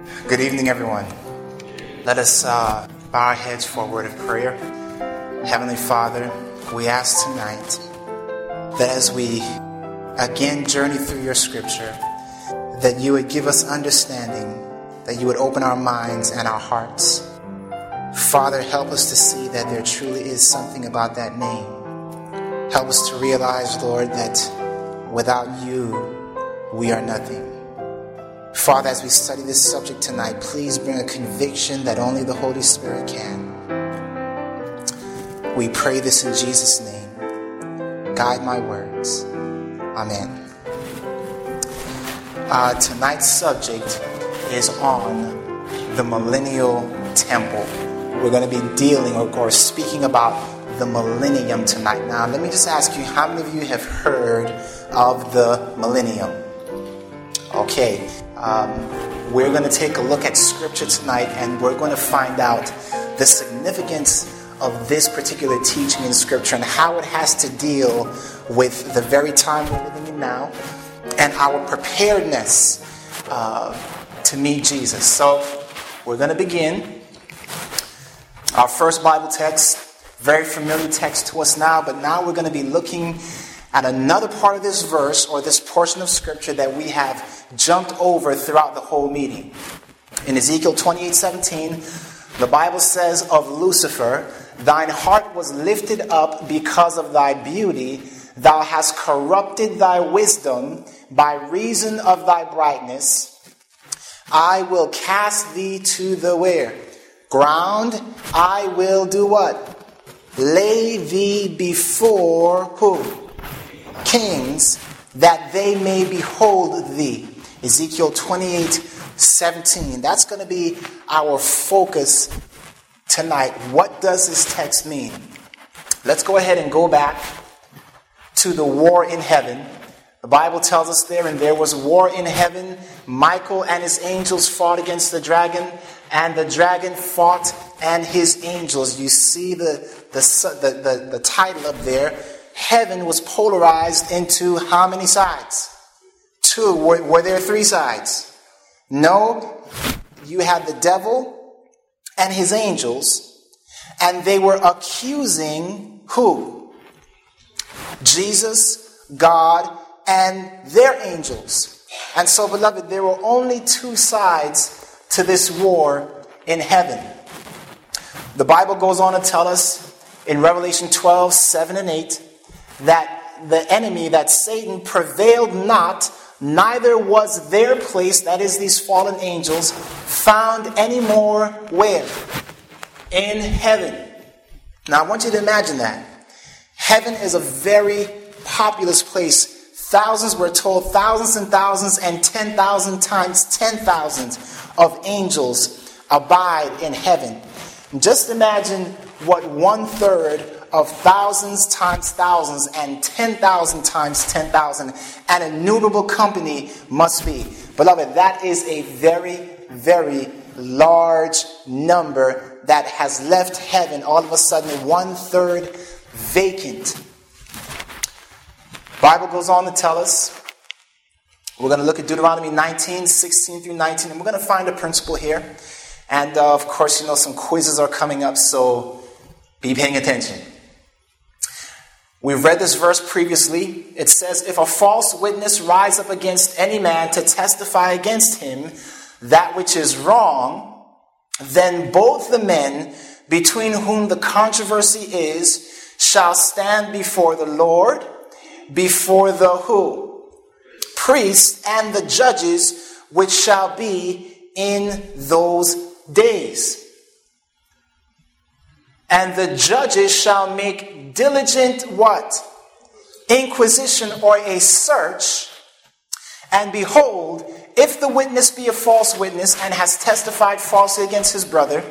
Good evening, everyone. Let us uh, bow our heads for a word of prayer. Heavenly Father, we ask tonight that as we again journey through your scripture, that you would give us understanding, that you would open our minds and our hearts. Father, help us to see that there truly is something about that name. Help us to realize, Lord, that without you, we are nothing. Father, as we study this subject tonight, please bring a conviction that only the Holy Spirit can. We pray this in Jesus' name. Guide my words. Amen. Uh, tonight's subject is on the millennial temple. We're going to be dealing or, or speaking about the millennium tonight. Now, let me just ask you how many of you have heard of the millennium? Okay, um, we're going to take a look at scripture tonight and we're going to find out the significance of this particular teaching in scripture and how it has to deal with the very time we're living in now and our preparedness uh, to meet Jesus. So, we're going to begin. Our first Bible text, very familiar text to us now, but now we're going to be looking at another part of this verse or this portion of scripture that we have jumped over throughout the whole meeting. In Ezekiel 28 17, the Bible says of Lucifer, Thine heart was lifted up because of thy beauty. Thou hast corrupted thy wisdom by reason of thy brightness. I will cast thee to the where? Ground. I will do what? Lay thee before who? Kings, that they may behold thee. Ezekiel 28 17. That's going to be our focus tonight. What does this text mean? Let's go ahead and go back to the war in heaven. The Bible tells us there, and there was war in heaven. Michael and his angels fought against the dragon, and the dragon fought and his angels. You see the, the, the, the, the title up there. Heaven was polarized into how many sides? Two. Were, were there three sides? No. You had the devil and his angels, and they were accusing who? Jesus, God, and their angels. And so, beloved, there were only two sides to this war in heaven. The Bible goes on to tell us in Revelation 12, 7 and 8, that the enemy, that Satan, prevailed not neither was their place, that is, these fallen angels, found anymore where? In heaven. Now, I want you to imagine that. Heaven is a very populous place. Thousands, we're told, thousands and thousands and 10,000 times 10,000 of angels abide in heaven. Just imagine what one third of thousands times thousands and 10,000 times 10,000 an innumerable company must be. Beloved, that is a very, very large number that has left heaven all of a sudden one third vacant. Bible goes on to tell us we're going to look at Deuteronomy 19, 16 through 19, and we're going to find a principle here. And uh, of course, you know, some quizzes are coming up, so be paying attention. We've read this verse previously. It says, If a false witness rise up against any man to testify against him that which is wrong, then both the men between whom the controversy is shall stand before the Lord, before the who? Priests and the judges which shall be in those days. And the judges shall make diligent what? Inquisition or a search. And behold, if the witness be a false witness and has testified falsely against his brother,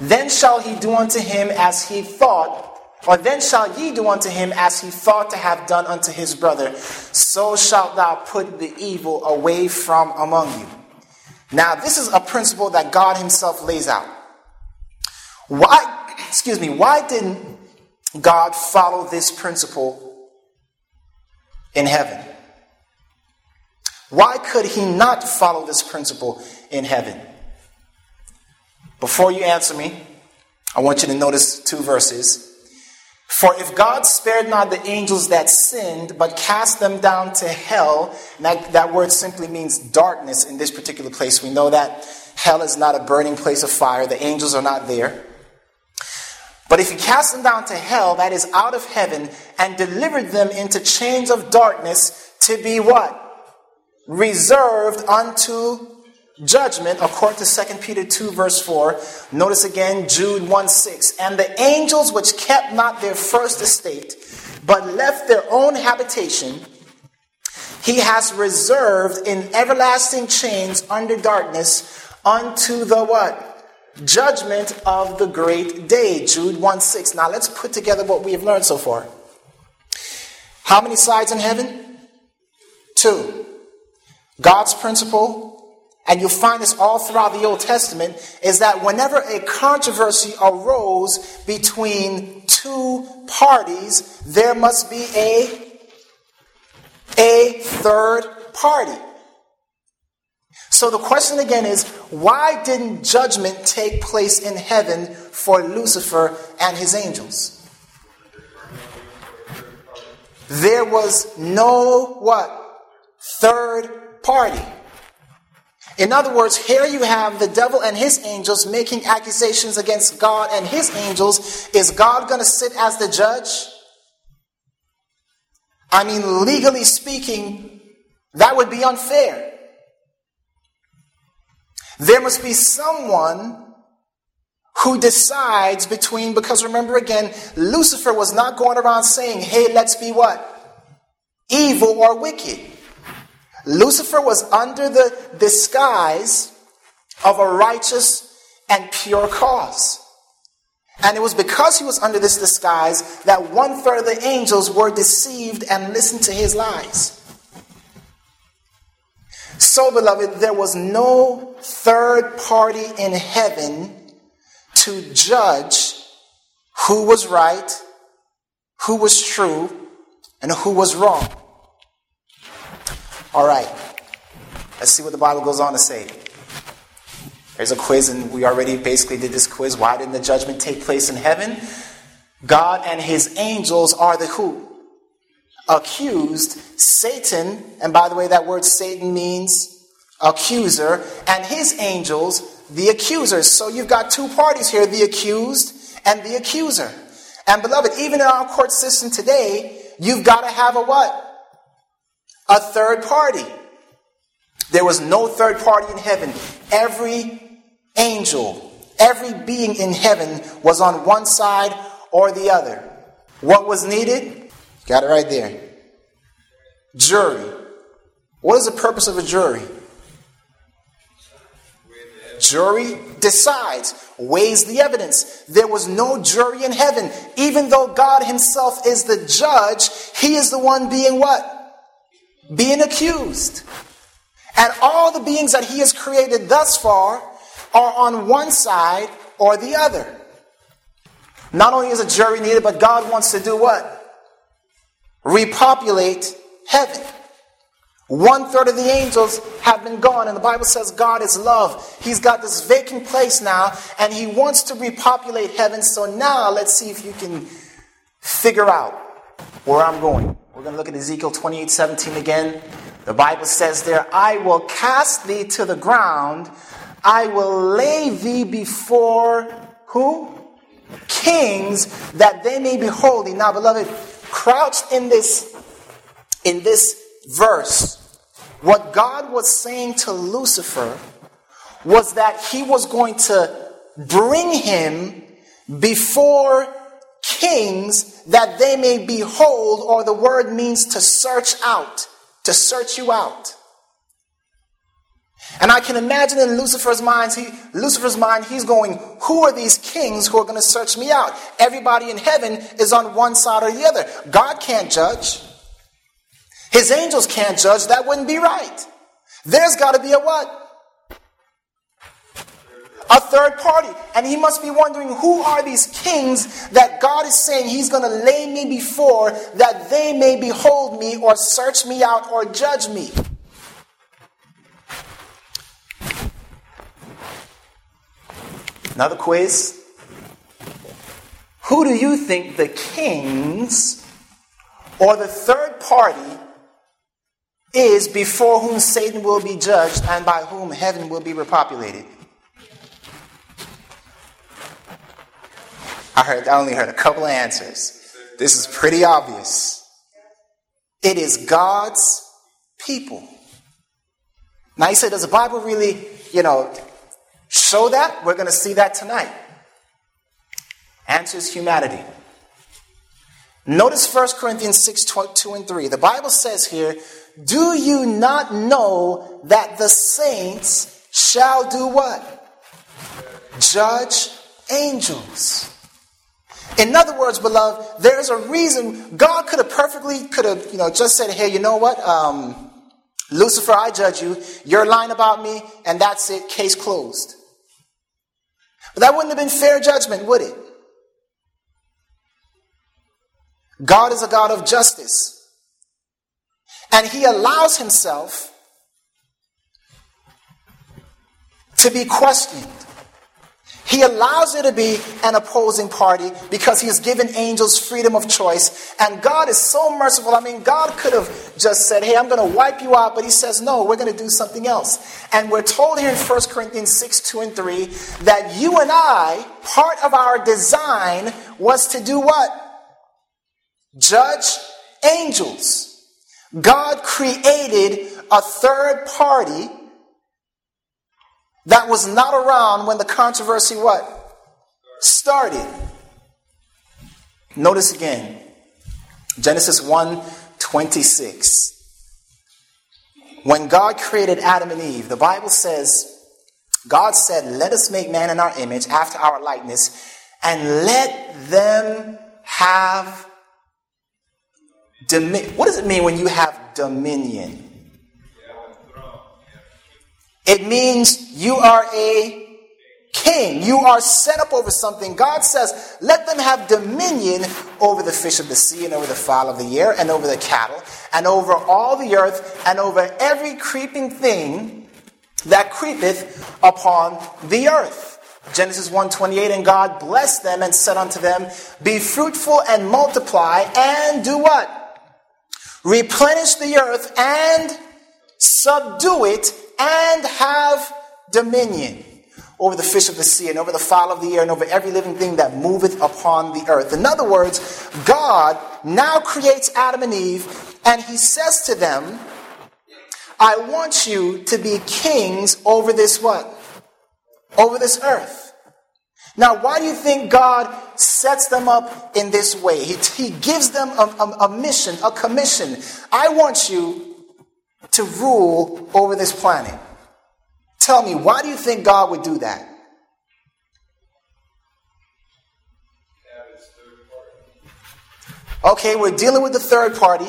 then shall he do unto him as he thought, or then shall ye do unto him as he thought to have done unto his brother. So shalt thou put the evil away from among you. Now, this is a principle that God Himself lays out. Why excuse me, why didn't God follow this principle in heaven? Why could he not follow this principle in heaven? before you answer me, I want you to notice two verses. For if God spared not the angels that sinned, but cast them down to hell, that, that word simply means darkness in this particular place. We know that hell is not a burning place of fire, the angels are not there. But if he cast them down to hell, that is out of heaven, and delivered them into chains of darkness to be what? Reserved unto judgment, according to 2 Peter 2, verse 4. Notice again Jude 1 6. And the angels which kept not their first estate, but left their own habitation, he has reserved in everlasting chains under darkness unto the what? Judgment of the great day. Jude 1 6. Now let's put together what we have learned so far. How many sides in heaven? Two. God's principle and you'll find this all throughout the Old Testament, is that whenever a controversy arose between two parties, there must be a, a third party. So the question again is why didn't judgment take place in heaven for Lucifer and his angels? There was no what? Third party. In other words, here you have the devil and his angels making accusations against God and his angels. Is God going to sit as the judge? I mean, legally speaking, that would be unfair. There must be someone who decides between, because remember again, Lucifer was not going around saying, hey, let's be what? Evil or wicked. Lucifer was under the disguise of a righteous and pure cause. And it was because he was under this disguise that one third of the angels were deceived and listened to his lies. So, beloved, there was no third party in heaven to judge who was right, who was true, and who was wrong. All right. Let's see what the Bible goes on to say. There's a quiz, and we already basically did this quiz. Why didn't the judgment take place in heaven? God and his angels are the who? Accused. Satan, and by the way, that word Satan means accuser, and his angels, the accusers. So you've got two parties here the accused and the accuser. And beloved, even in our court system today, you've got to have a what? a third party. There was no third party in heaven. Every angel, every being in heaven was on one side or the other. What was needed? Got it right there. Jury. What is the purpose of a jury? Jury decides, weighs the evidence. There was no jury in heaven. Even though God Himself is the judge, He is the one being what? being accused. And all the beings that he has created thus far are on one side or the other. Not only is a jury needed, but God wants to do what? Repopulate heaven. One third of the angels have been gone, and the Bible says God is love. He's got this vacant place now, and He wants to repopulate heaven. So now let's see if you can figure out where I'm going. We're going to look at Ezekiel 28 17 again. The Bible says there, I will cast thee to the ground, I will lay thee before who? Kings, that they may behold thee. Now, beloved, crouched in this in this verse, what God was saying to Lucifer was that he was going to bring him before kings that they may behold, or the word means to search out, to search you out. And I can imagine in Lucifer's mind, he, Lucifer's mind, he's going, who are these kings who are going to search me out? Everybody in heaven is on one side or the other. God can't judge. His angels can't judge. That wouldn't be right. There's got to be a what? a third party. And he must be wondering who are these kings that God is saying he's going to lay me before that they may behold me or search me out or judge me. Another quiz. Who do you think the kings or the third party is before whom Satan will be judged and by whom heaven will be repopulated? I heard I only heard a couple of answers. This is pretty obvious. It is God's people. Now you say, does the Bible really, you know, show that? We're going to see that tonight. Answer is humanity. Notice 1 Corinthians 6 2 and 3. The Bible says here, Do you not know that the saints shall do what? Judge angels. In other words, beloved, there's a reason God could have perfectly could have, you know, just said, Hey, you know what? Um, Lucifer, I judge you. You're lying about me, and that's it. Case closed. But that wouldn't have been fair judgment, would it? God is a God of justice. And he allows himself to be questioned. He allows there to be an opposing party because he has given angels freedom of choice. And God is so merciful. I mean, God could have just said, Hey, I'm going to wipe you out. But he says, No, we're going to do something else. And we're told here in 1 Corinthians 6 2 and 3 that you and I, part of our design was to do what? Judge angels. God created a third party that was not around when the controversy what? Started. Notice again. Genesis 1 26. When God created Adam and Eve, the Bible says, God said, Let us make man in our image, after our likeness, and let them have dominion. What does it mean when you have dominion? It means you are a king. You are set up over something. God says, let them have dominion over the fish of the sea and over the fowl of the air and over the cattle and over all the earth and over every creeping thing that creepeth upon the earth. Genesis 1:28 and God blessed them and said unto them, be fruitful and multiply and do what? Replenish the earth and subdue it and have dominion over the fish of the sea and over the fowl of the air and over every living thing that moveth upon the earth. In other words, God now creates Adam and Eve and he says to them, I want you to be kings over this what? Over this earth. Now, why do you think God sets them up in this way? He, he gives them a, a, a mission, a commission. I want you to rule over this planet. Tell me, why do you think God would do that? Okay, we're dealing with the third party.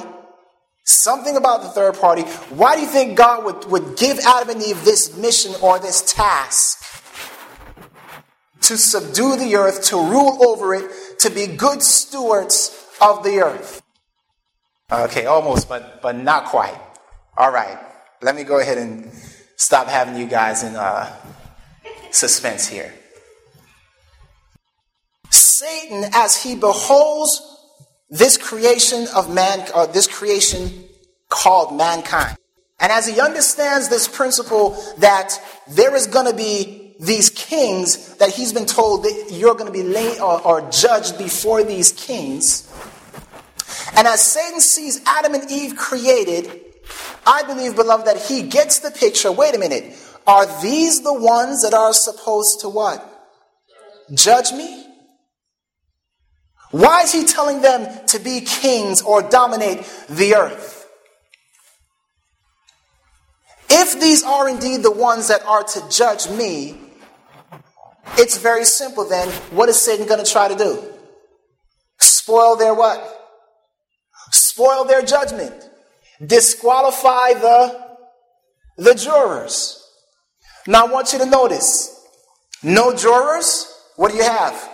Something about the third party. Why do you think God would, would give Adam and Eve this mission or this task? To subdue the earth, to rule over it, to be good stewards of the earth. Okay, almost, but, but not quite. All right, let me go ahead and stop having you guys in uh, suspense here. Satan, as he beholds this creation of man, or uh, this creation called mankind, and as he understands this principle that there is going to be these kings that he's been told that you're going to be laid or, or judged before these kings, and as Satan sees Adam and Eve created, I believe, beloved, that he gets the picture. Wait a minute. Are these the ones that are supposed to what? Judge me? Why is he telling them to be kings or dominate the earth? If these are indeed the ones that are to judge me, it's very simple then. What is Satan going to try to do? Spoil their what? Spoil their judgment disqualify the, the jurors. Now I want you to notice no jurors, what do you have?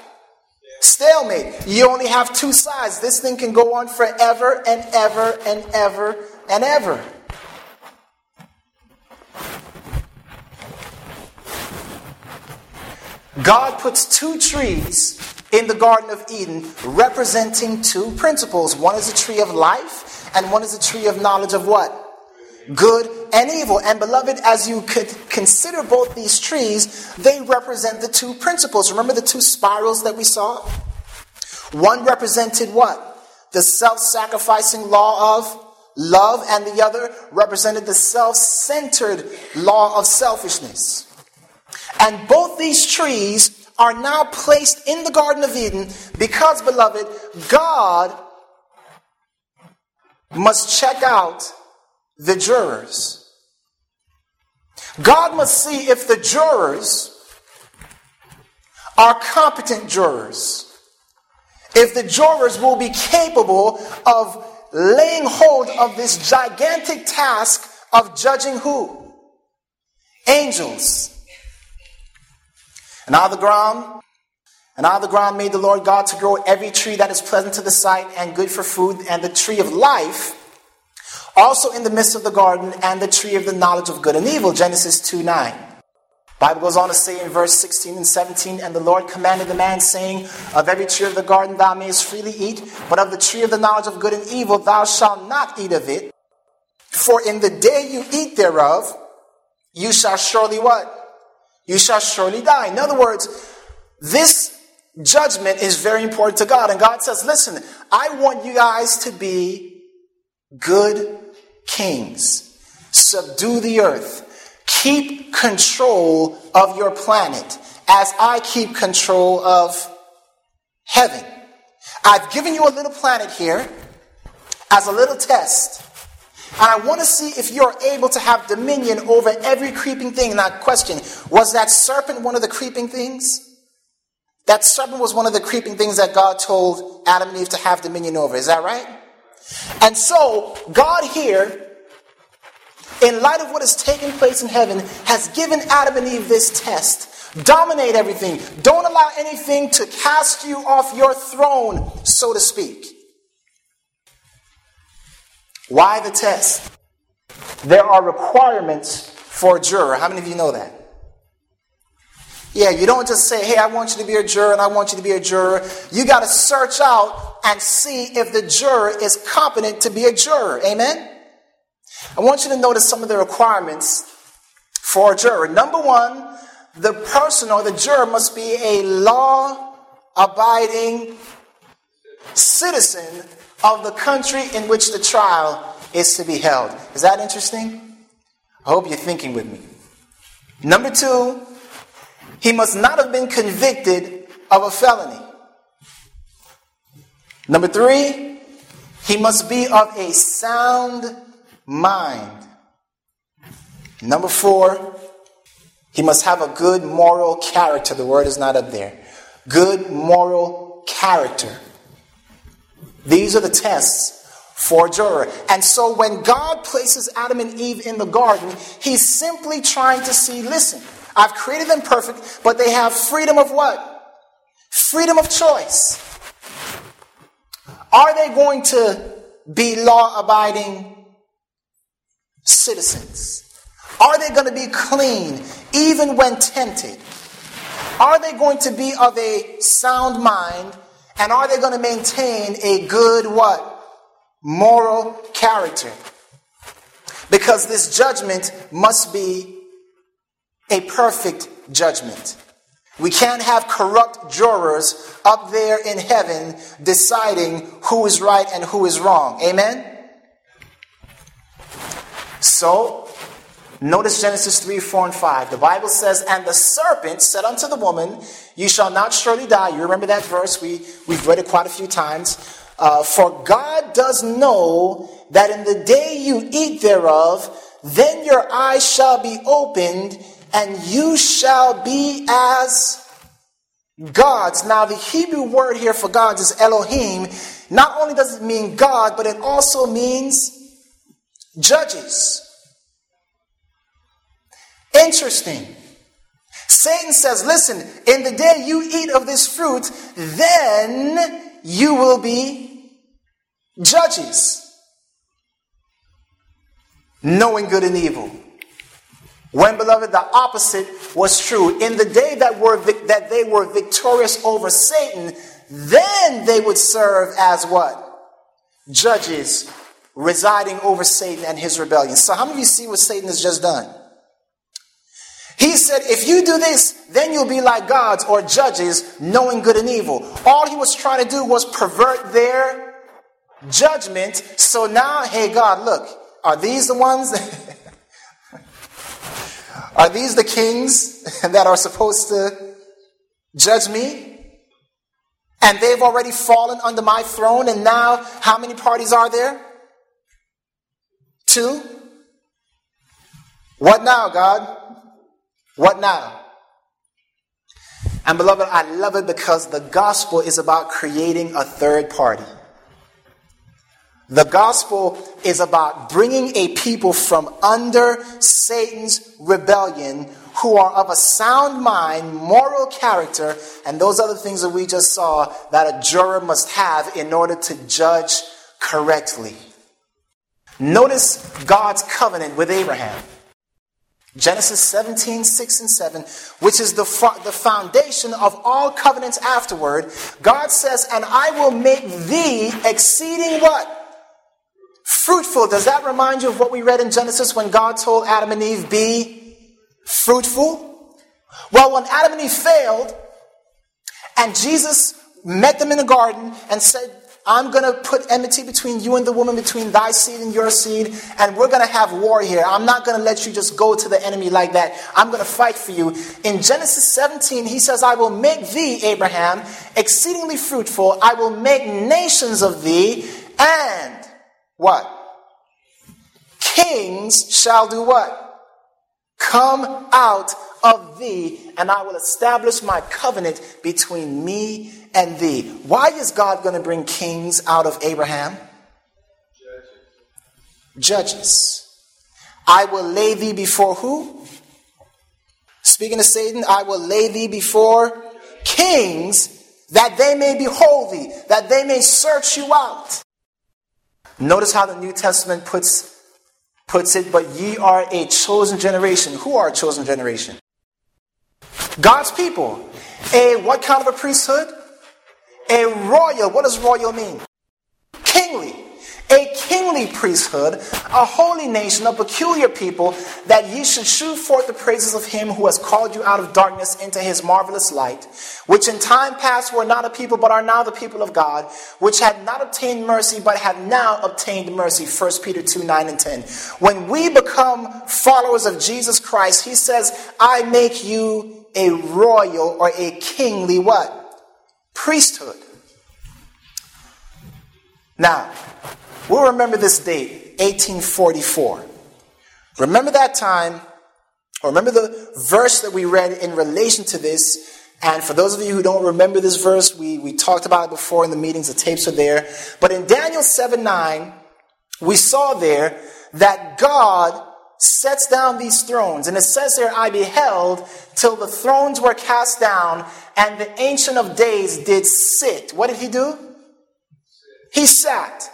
Stalemate. You only have two sides. This thing can go on forever and ever and ever and ever. God puts two trees in the Garden of Eden representing two principles. One is a tree of life, and one is a tree of knowledge of what? Good and evil. And beloved, as you could consider both these trees, they represent the two principles. Remember the two spirals that we saw? One represented what? The self sacrificing law of love, and the other represented the self centered law of selfishness. And both these trees are now placed in the Garden of Eden because, beloved, God must check out the jurors. God must see if the jurors are competent jurors. If the jurors will be capable of laying hold of this gigantic task of judging who? Angels. And on the ground, and out of the ground made the Lord God to grow every tree that is pleasant to the sight and good for food, and the tree of life also in the midst of the garden, and the tree of the knowledge of good and evil. Genesis 2 9. Bible goes on to say in verse 16 and 17, and the Lord commanded the man, saying, Of every tree of the garden thou mayest freely eat, but of the tree of the knowledge of good and evil thou shalt not eat of it. For in the day you eat thereof, you shall surely what? You shall surely die. In other words, this judgment is very important to God. And God says, Listen, I want you guys to be good kings. Subdue the earth Keep control of your planet as I keep control of heaven. I've given you a little planet here as a little test. And I want to see if you're able to have dominion over every creeping thing. Now, question was that serpent one of the creeping things? That serpent was one of the creeping things that God told Adam and Eve to have dominion over. Is that right? And so, God here in light of what has taken place in heaven, has given Adam and Eve this test. Dominate everything. Don't allow anything to cast you off your throne, so to speak. Why the test? There are requirements for a juror. How many of you know that? Yeah, you don't just say, hey, I want you to be a juror and I want you to be a juror. You got to search out and see if the juror is competent to be a juror. Amen? I want you to notice some of the requirements for a juror. Number one, the person or the juror must be a law abiding citizen of the country in which the trial is to be held. Is that interesting? I hope you're thinking with me. Number two, he must not have been convicted of a felony. Number three, he must be of a sound mind. Number four, he must have a good moral character. The word is not up there. Good moral character. These are the tests for a juror. And so when God places Adam and Eve in the garden, he's simply trying to see listen, I've created them perfect, but they have freedom of what? Freedom of choice. Are they going to be law abiding citizens? Are they going to be clean even when tempted? Are they going to be of a sound mind? And are they going to maintain a good what? Moral character. Because this judgment must be a perfect judgment. We can't have corrupt jurors up there in heaven deciding who is right and who is wrong. Amen? So, notice Genesis 3 4 and 5. The Bible says, And the serpent said unto the woman, You shall not surely die. You remember that verse? We, we've read it quite a few times. Uh, For God does know that in the day you eat thereof, then your eyes shall be opened, and you shall be as gods. Now, the Hebrew word here for gods is Elohim. Not only does it mean God, but it also means judges. Interesting. Satan says, Listen, in the day you eat of this fruit, then you will be judges, knowing good and evil. When, beloved, the opposite was true. In the day that, were, that they were victorious over Satan, then they would serve as what? Judges residing over Satan and his rebellion. So, how many of you see what Satan has just done? He said, if you do this, then you'll be like gods or judges, knowing good and evil. All he was trying to do was pervert their judgment. So now, hey, God, look, are these the ones? Are these the kings that are supposed to judge me? And they've already fallen under my throne, and now how many parties are there? Two. What now, God? What now? And beloved, I love it because the gospel is about creating a third party. The gospel is about bringing a people from under Satan's rebellion who are of a sound mind, moral character, and those other things that we just saw that a juror must have in order to judge correctly. Notice God's covenant with Abraham. Genesis 17, 6 and 7, which is the, the foundation of all covenants afterward. God says, And I will make thee exceeding what? Fruitful. Does that remind you of what we read in Genesis when God told Adam and Eve, Be fruitful? Well, when Adam and Eve failed, and Jesus met them in the garden and said, I'm going to put enmity between you and the woman, between thy seed and your seed, and we're going to have war here. I'm not going to let you just go to the enemy like that. I'm going to fight for you. In Genesis 17, he says, I will make thee, Abraham, exceedingly fruitful. I will make nations of thee, and what? Kings shall do what? Come out of thee, and I will establish my covenant between me and thee. Why is God going to bring kings out of Abraham? Judges. Judges. I will lay thee before who? Speaking to Satan, I will lay thee before kings that they may behold thee, that they may search you out. Notice how the New Testament puts, puts it, but ye are a chosen generation. Who are a chosen generation? God's people. A what kind of a priesthood? A royal. What does royal mean? Kingly. A kingly priesthood, a holy nation, a peculiar people, that ye should shew forth the praises of him who has called you out of darkness into his marvelous light, which in time past were not a people, but are now the people of God, which had not obtained mercy, but have now obtained mercy. 1 Peter 2 9 and 10. When we become followers of Jesus Christ, he says, I make you a royal or a kingly what? Priesthood. Now, we'll remember this date, 1844. Remember that time, or remember the verse that we read in relation to this. And for those of you who don't remember this verse, we, we talked about it before in the meetings, the tapes are there. But in Daniel 7 9, we saw there that God sets down these thrones. And it says there, I beheld till the thrones were cast down, and the Ancient of Days did sit. What did he do? He sat.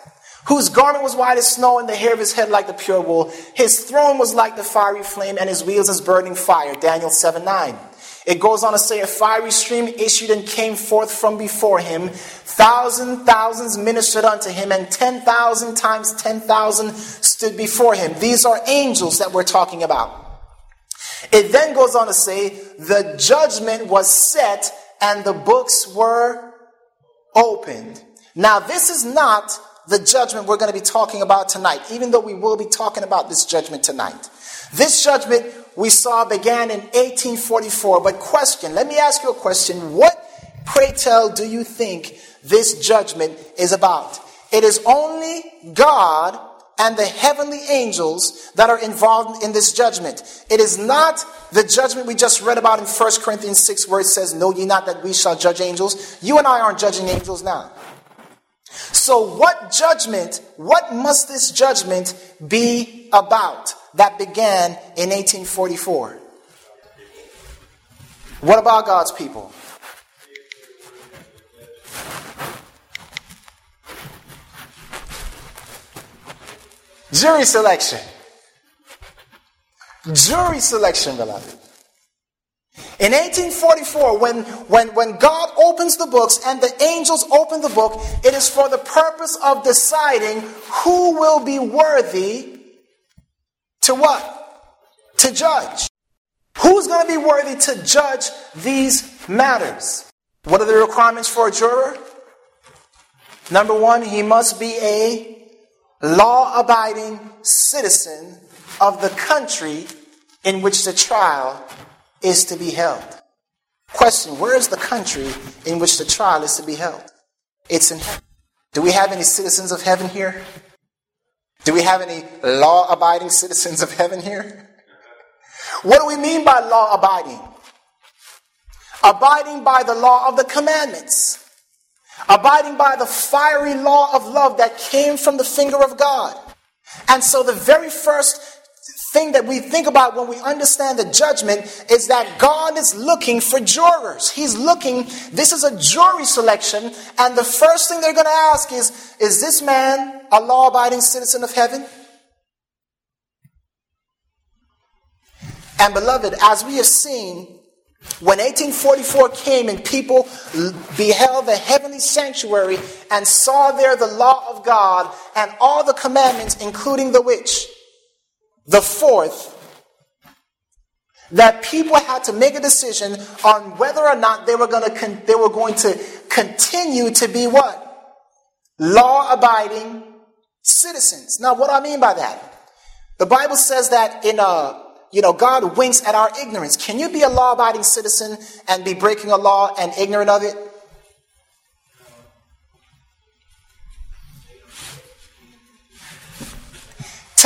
Whose garment was white as snow, and the hair of his head like the pure wool. His throne was like the fiery flame, and his wheels as burning fire. Daniel 7 9. It goes on to say, A fiery stream issued and came forth from before him. Thousand thousands ministered unto him, and 10,000 times 10,000 stood before him. These are angels that we're talking about. It then goes on to say, The judgment was set, and the books were opened. Now, this is not the judgment we're going to be talking about tonight, even though we will be talking about this judgment tonight. This judgment we saw began in 1844. But question, let me ask you a question. What, pray tell, do you think this judgment is about? It is only God and the heavenly angels that are involved in this judgment. It is not the judgment we just read about in 1 Corinthians 6, where it says, Know ye not that we shall judge angels? You and I aren't judging angels now. So, what judgment, what must this judgment be about? that began in 1844. What about God's people? Jury selection. Jury selection, beloved. In 1844, when, when, when God opens the books and the angels open the book, it is for the purpose of deciding who will be worthy to what? To judge. Who's going to be worthy to judge these matters? What are the requirements for a juror? Number one, he must be a law abiding citizen of the country in which the trial is to be held. Question Where is the country in which the trial is to be held? It's in heaven. Do we have any citizens of heaven here? Do we have any law abiding citizens of heaven here? What do we mean by law abiding? Abiding by the law of the commandments. Abiding by the fiery law of love that came from the finger of God. And so the very first thing that we think about when we understand the judgment is that God is looking for jurors. He's looking, this is a jury selection, and the first thing they're going to ask is Is this man a law abiding citizen of heaven? And beloved, as we have seen, when 1844 came and people beheld the heavenly sanctuary and saw there the law of God and all the commandments, including the which? The fourth, that people had to make a decision on whether or not they were going to con- they were going to continue to be what law abiding citizens. Now, what I mean by that? The Bible says that in a uh, you know God winks at our ignorance. Can you be a law abiding citizen and be breaking a law and ignorant of it?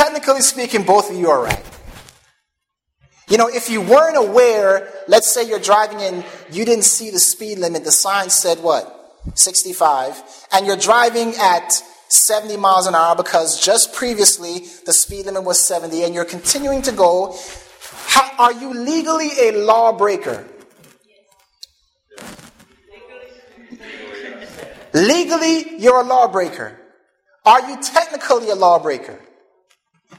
Technically speaking, both of you are right. You know, if you weren't aware, let's say you're driving and you didn't see the speed limit, the sign said what? 65, and you're driving at 70 miles an hour because just previously the speed limit was 70 and you're continuing to go, how, are you legally a lawbreaker? Legally, you're a lawbreaker. Are you technically a lawbreaker?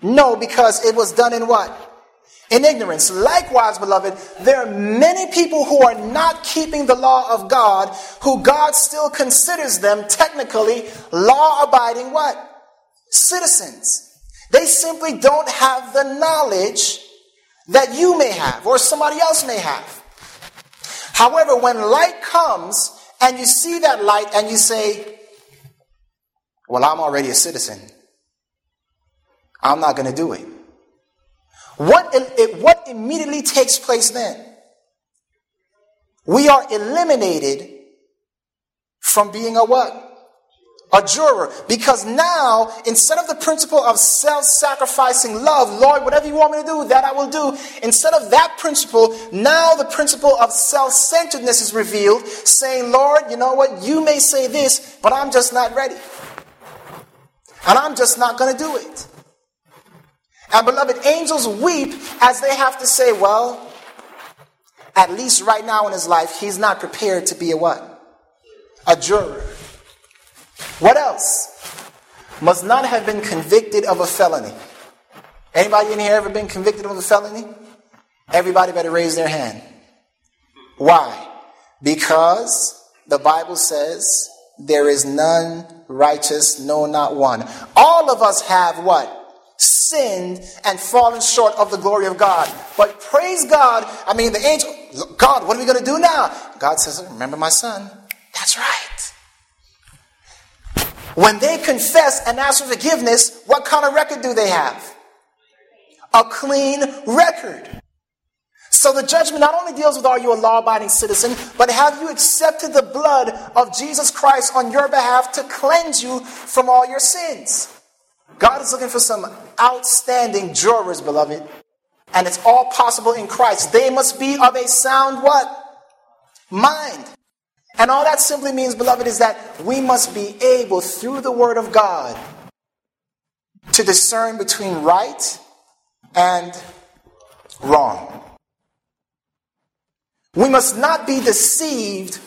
No, because it was done in what? In ignorance. Likewise, beloved, there are many people who are not keeping the law of God, who God still considers them technically law abiding what? Citizens. They simply don't have the knowledge that you may have or somebody else may have. However, when light comes and you see that light and you say, Well, I'm already a citizen. I'm not going to do it. What, it, what immediately takes place then? We are eliminated from being a what? A juror. Because now, instead of the principle of self sacrificing love, Lord, whatever you want me to do, that I will do. Instead of that principle, now the principle of self centeredness is revealed, saying, Lord, you know what? You may say this, but I'm just not ready. And I'm just not going to do it. And beloved, angels weep as they have to say, well, at least right now in his life, he's not prepared to be a what? A juror. What else? Must not have been convicted of a felony. Anybody in here ever been convicted of a felony? Everybody better raise their hand. Why? Because the Bible says there is none righteous, no, not one. All of us have what? Sinned and fallen short of the glory of God. But praise God, I mean, the angel, God, what are we going to do now? God says, Remember my son. That's right. When they confess and ask for forgiveness, what kind of record do they have? A clean record. So the judgment not only deals with are you a law abiding citizen, but have you accepted the blood of Jesus Christ on your behalf to cleanse you from all your sins? God is looking for some outstanding jurors, beloved. And it's all possible in Christ. They must be of a sound what? Mind. And all that simply means, beloved, is that we must be able, through the Word of God, to discern between right and wrong. We must not be deceived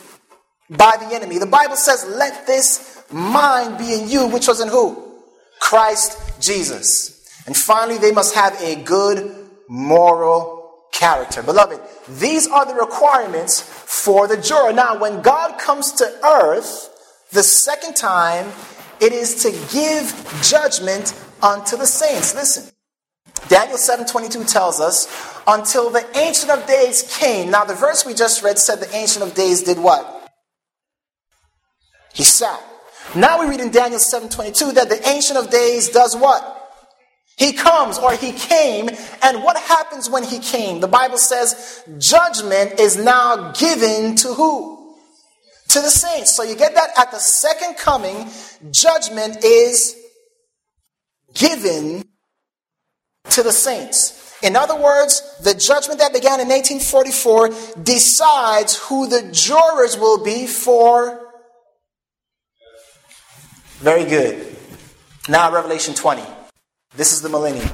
by the enemy. The Bible says, let this mind be in you, which was in who? Christ Jesus. And finally, they must have a good moral character. Beloved, these are the requirements for the juror. Now, when God comes to earth the second time, it is to give judgment unto the saints. Listen. Daniel 7:22 tells us, until the ancient of days came. Now the verse we just read said the ancient of days did what? He sat. Now we read in Daniel 7:22 that the ancient of days does what? He comes or he came, and what happens when he came? The Bible says judgment is now given to who? To the saints. So you get that at the second coming, judgment is given to the saints. In other words, the judgment that began in 1844 decides who the jurors will be for. Very good. Now, Revelation 20. This is the millennium.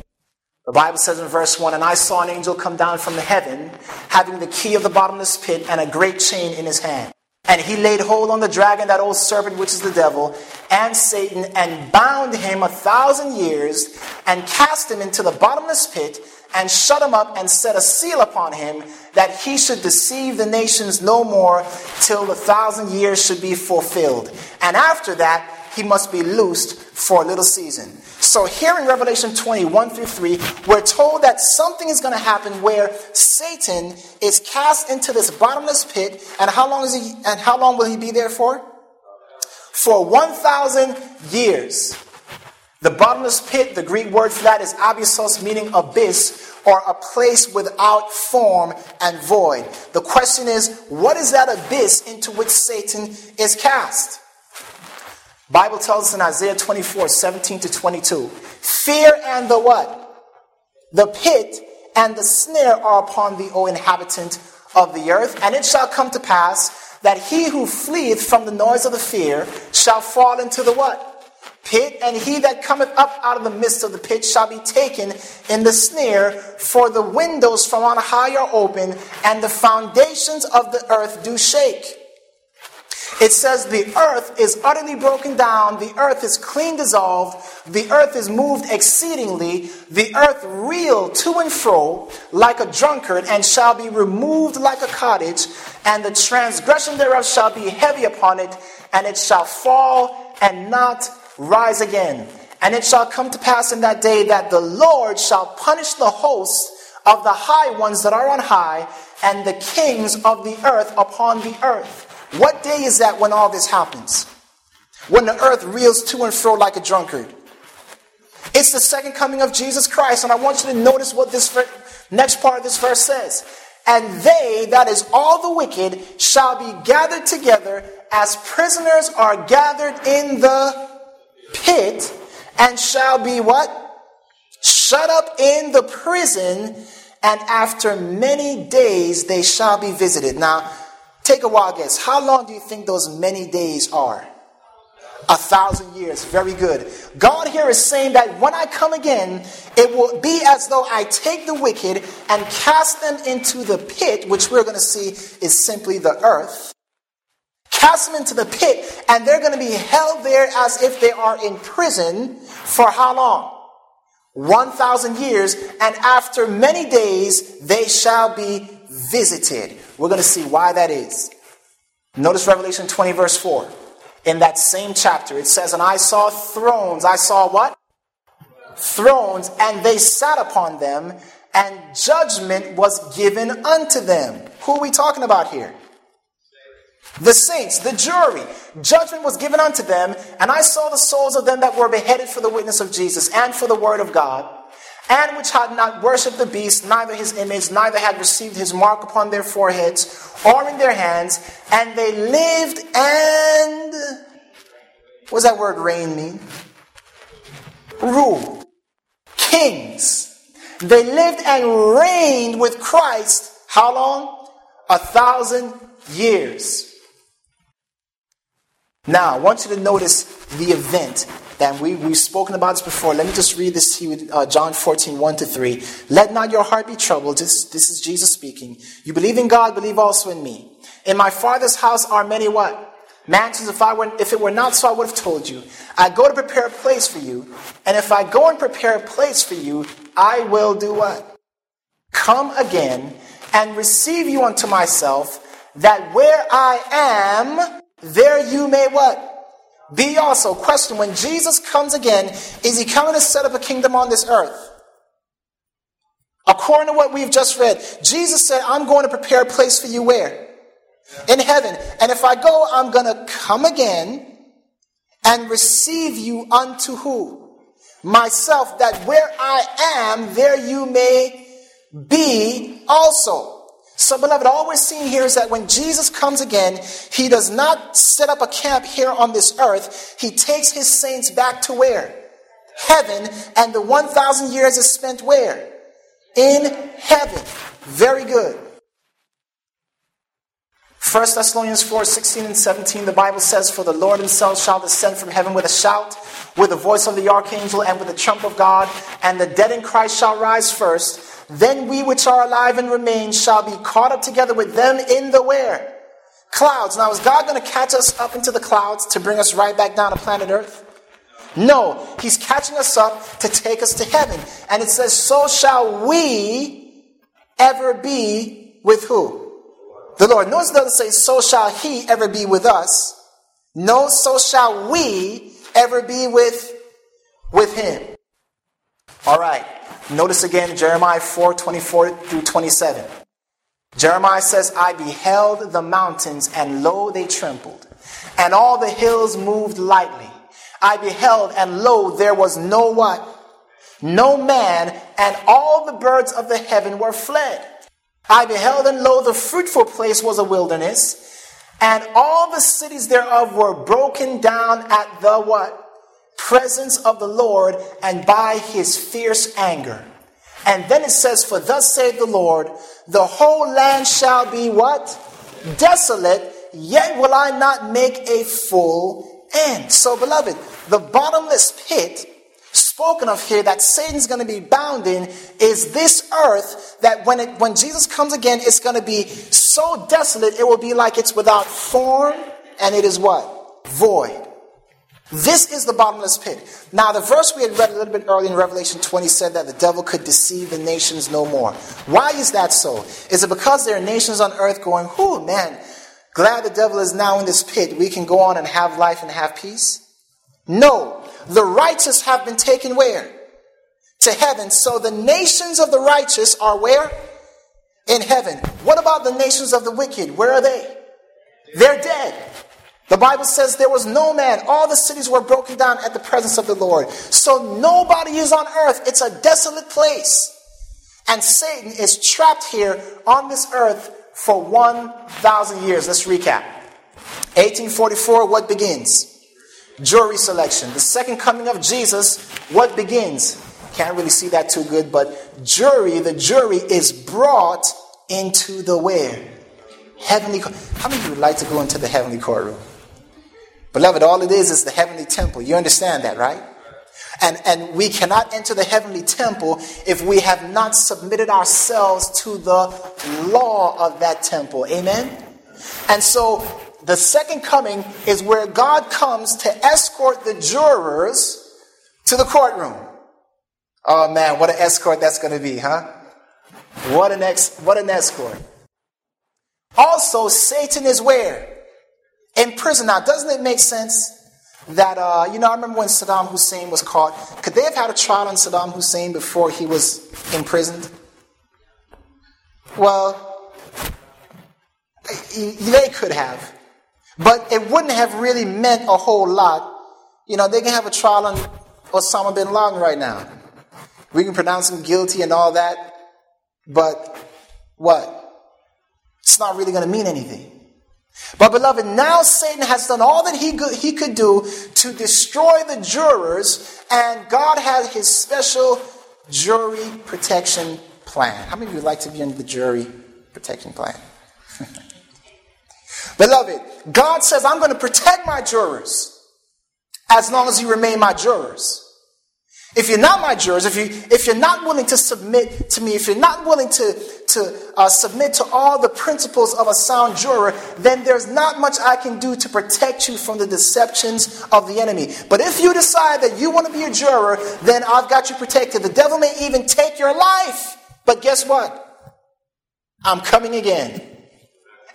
The Bible says in verse 1 And I saw an angel come down from the heaven, having the key of the bottomless pit and a great chain in his hand. And he laid hold on the dragon, that old serpent which is the devil, and Satan, and bound him a thousand years, and cast him into the bottomless pit, and shut him up, and set a seal upon him, that he should deceive the nations no more, till the thousand years should be fulfilled. And after that, he must be loosed for a little season. So here in Revelation 21 through 3, we're told that something is going to happen where Satan is cast into this bottomless pit, and how long is he and how long will he be there for? For 1000 years. The bottomless pit, the Greek word for that is abyssos, meaning abyss, or a place without form and void. The question is, what is that abyss into which Satan is cast? Bible tells us in Isaiah 24, 17 to 22, fear and the what? The pit and the snare are upon thee, O inhabitant of the earth. And it shall come to pass that he who fleeth from the noise of the fear shall fall into the what? Pit, and he that cometh up out of the midst of the pit shall be taken in the snare, for the windows from on high are open, and the foundations of the earth do shake. It says the earth is utterly broken down, the earth is clean dissolved, the earth is moved exceedingly, the earth reeled to and fro like a drunkard, and shall be removed like a cottage, and the transgression thereof shall be heavy upon it, and it shall fall and not rise again. And it shall come to pass in that day that the Lord shall punish the hosts of the high ones that are on high, and the kings of the earth upon the earth. What day is that when all this happens? When the earth reels to and fro like a drunkard. It's the second coming of Jesus Christ. And I want you to notice what this next part of this verse says. And they, that is all the wicked, shall be gathered together as prisoners are gathered in the pit, and shall be what? Shut up in the prison, and after many days they shall be visited. Now, Take a wild guess. How long do you think those many days are? A thousand years. Very good. God here is saying that when I come again, it will be as though I take the wicked and cast them into the pit, which we're going to see is simply the earth. Cast them into the pit, and they're going to be held there as if they are in prison for how long? 1,000 years, and after many days they shall be visited. We're going to see why that is. Notice Revelation 20, verse 4. In that same chapter, it says, And I saw thrones. I saw what? Thrones, and they sat upon them, and judgment was given unto them. Who are we talking about here? The saints, the jury. Judgment was given unto them, and I saw the souls of them that were beheaded for the witness of Jesus and for the word of God and which had not worshipped the beast, neither his image, neither had received his mark upon their foreheads or in their hands, and they lived and what does that word reign mean? Rule. Kings. They lived and reigned with Christ how long? A thousand years. Now, I want you to notice the event and we, we've spoken about this before. Let me just read this to you, uh, John 14, 1 to 3. Let not your heart be troubled. This, this is Jesus speaking. You believe in God, believe also in me. In my Father's house are many what? Mansions, if, I were, if it were not so, I would have told you. I go to prepare a place for you. And if I go and prepare a place for you, I will do what? come again and receive you unto myself, that where I am, there you may what? Be also. Question When Jesus comes again, is he coming to set up a kingdom on this earth? According to what we've just read, Jesus said, I'm going to prepare a place for you where? In heaven. And if I go, I'm going to come again and receive you unto who? Myself, that where I am, there you may be also. So, beloved, all we're seeing here is that when Jesus comes again, he does not set up a camp here on this earth. He takes his saints back to where? Heaven, and the 1,000 years is spent where? In heaven. Very good. 1 Thessalonians 4 16 and 17, the Bible says, For the Lord himself shall descend from heaven with a shout, with the voice of the archangel, and with the trump of God, and the dead in Christ shall rise first. Then we which are alive and remain shall be caught up together with them in the where? Clouds. Now, is God going to catch us up into the clouds to bring us right back down to planet Earth? No, He's catching us up to take us to heaven. And it says, So shall we ever be with who? The Lord. Notice it doesn't say, So shall He ever be with us. No, so shall we ever be with, with Him. All right. Notice again Jeremiah 4 24 through 27. Jeremiah says, I beheld the mountains, and lo, they trembled, and all the hills moved lightly. I beheld, and lo, there was no what? No man, and all the birds of the heaven were fled. I beheld, and lo, the fruitful place was a wilderness, and all the cities thereof were broken down at the what? Presence of the Lord and by his fierce anger. And then it says, For thus saith the Lord, the whole land shall be what? Desolate, yet will I not make a full end. So, beloved, the bottomless pit spoken of here that Satan's going to be bound in is this earth that when it when Jesus comes again, it's going to be so desolate, it will be like it's without form and it is what? Void. This is the bottomless pit. Now, the verse we had read a little bit earlier in Revelation 20 said that the devil could deceive the nations no more. Why is that so? Is it because there are nations on earth going, oh man, glad the devil is now in this pit. We can go on and have life and have peace? No. The righteous have been taken where? To heaven. So the nations of the righteous are where? In heaven. What about the nations of the wicked? Where are they? They're dead. The Bible says there was no man. All the cities were broken down at the presence of the Lord. So nobody is on earth. It's a desolate place. And Satan is trapped here on this earth for 1,000 years. Let's recap. 1844, what begins? Jury selection. The second coming of Jesus, what begins? Can't really see that too good, but jury, the jury is brought into the where? Heavenly. How many of you would like to go into the heavenly courtroom? Beloved, all it is is the heavenly temple. You understand that, right? And, and we cannot enter the heavenly temple if we have not submitted ourselves to the law of that temple. Amen? And so the second coming is where God comes to escort the jurors to the courtroom. Oh man, what an escort that's going to be, huh? What an ex- what an escort. Also, Satan is where? In prison. Now, doesn't it make sense that, uh, you know, I remember when Saddam Hussein was caught. Could they have had a trial on Saddam Hussein before he was imprisoned? Well, they could have. But it wouldn't have really meant a whole lot. You know, they can have a trial on Osama bin Laden right now. We can pronounce him guilty and all that. But what? It's not really going to mean anything. But, beloved, now Satan has done all that he could, he could do to destroy the jurors, and God had his special jury protection plan. How many of you would like to be in the jury protection plan? beloved, God says, I'm going to protect my jurors as long as you remain my jurors. If you're not my jurors, if, you, if you're not willing to submit to me, if you're not willing to, to uh, submit to all the principles of a sound juror, then there's not much I can do to protect you from the deceptions of the enemy. But if you decide that you want to be a juror, then I've got you protected. The devil may even take your life. But guess what? I'm coming again.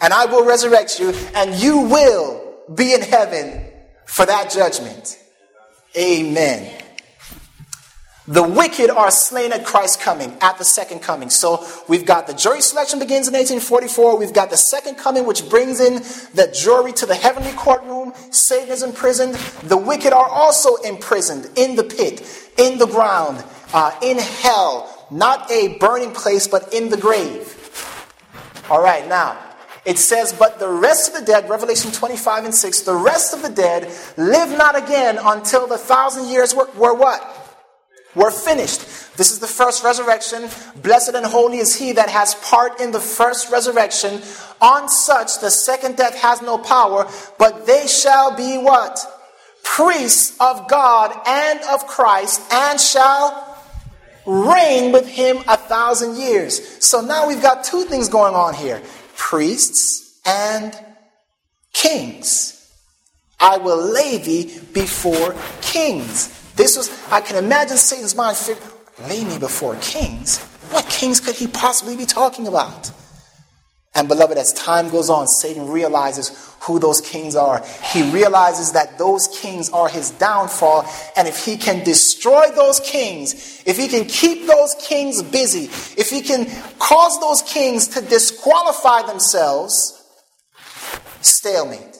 And I will resurrect you, and you will be in heaven for that judgment. Amen. The wicked are slain at Christ's coming, at the second coming. So we've got the jury selection begins in 1844. We've got the second coming, which brings in the jury to the heavenly courtroom. Satan is imprisoned. The wicked are also imprisoned in the pit, in the ground, uh, in hell. Not a burning place, but in the grave. All right, now, it says, But the rest of the dead, Revelation 25 and 6, the rest of the dead live not again until the thousand years were, were what? Were finished. This is the first resurrection. Blessed and holy is he that has part in the first resurrection. On such the second death has no power, but they shall be what? Priests of God and of Christ, and shall reign with him a thousand years. So now we've got two things going on here priests and kings. I will lay thee before kings. This was, I can imagine Satan's mind, lay me before kings? What kings could he possibly be talking about? And beloved, as time goes on, Satan realizes who those kings are. He realizes that those kings are his downfall. And if he can destroy those kings, if he can keep those kings busy, if he can cause those kings to disqualify themselves, stalemate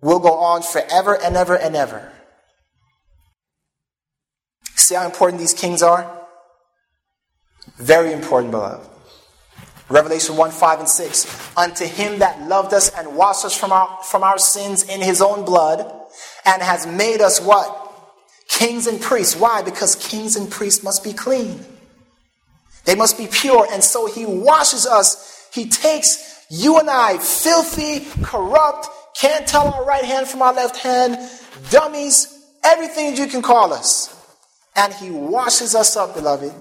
will go on forever and ever and ever. See how important these kings are? Very important, beloved. Revelation 1 5 and 6. Unto him that loved us and washed us from our, from our sins in his own blood, and has made us what? Kings and priests. Why? Because kings and priests must be clean. They must be pure. And so he washes us. He takes you and I, filthy, corrupt, can't tell our right hand from our left hand, dummies, everything you can call us. And he washes us up, beloved,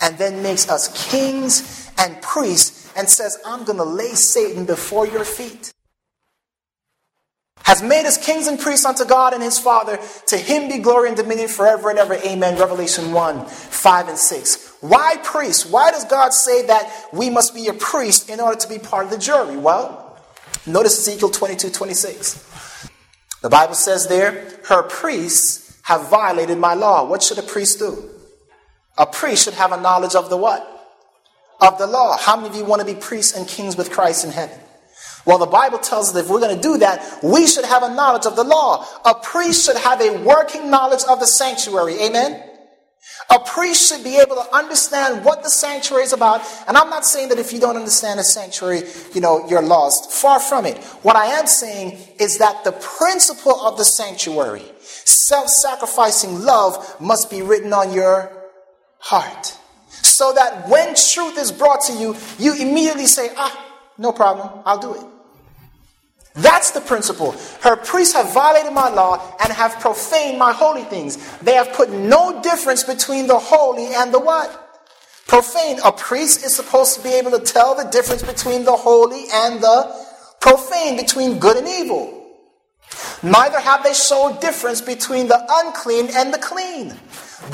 and then makes us kings and priests and says, I'm going to lay Satan before your feet. Has made us kings and priests unto God and his Father. To him be glory and dominion forever and ever. Amen. Revelation 1 5 and 6. Why priests? Why does God say that we must be a priest in order to be part of the jury? Well, notice Ezekiel 22 26. The Bible says there, her priests have violated my law. What should a priest do? A priest should have a knowledge of the what? of the law. How many of you want to be priests and kings with Christ in heaven? Well, the Bible tells us that if we're going to do that, we should have a knowledge of the law. A priest should have a working knowledge of the sanctuary. Amen? A priest should be able to understand what the sanctuary is about. And I'm not saying that if you don't understand the sanctuary, you know, you're lost. Far from it. What I am saying is that the principle of the sanctuary, self sacrificing love, must be written on your heart so that when truth is brought to you, you immediately say, ah, no problem, I'll do it. That's the principle. Her priests have violated my law and have profaned my holy things. They have put no difference between the holy and the what? Profane. A priest is supposed to be able to tell the difference between the holy and the profane, between good and evil. Neither have they showed difference between the unclean and the clean.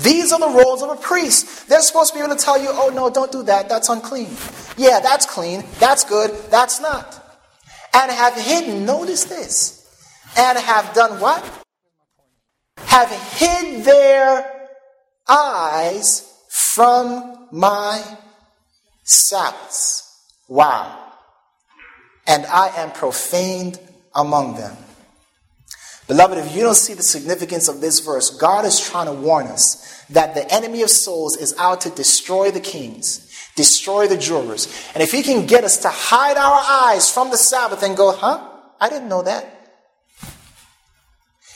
These are the roles of a priest. They're supposed to be able to tell you, oh no, don't do that, that's unclean. Yeah, that's clean, that's good, that's not. And have hidden, notice this, and have done what? Have hid their eyes from my Sabbaths. Wow. And I am profaned among them. Beloved, if you don't see the significance of this verse, God is trying to warn us that the enemy of souls is out to destroy the kings, destroy the jurors. And if he can get us to hide our eyes from the Sabbath and go, huh? I didn't know that.